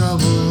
trouble.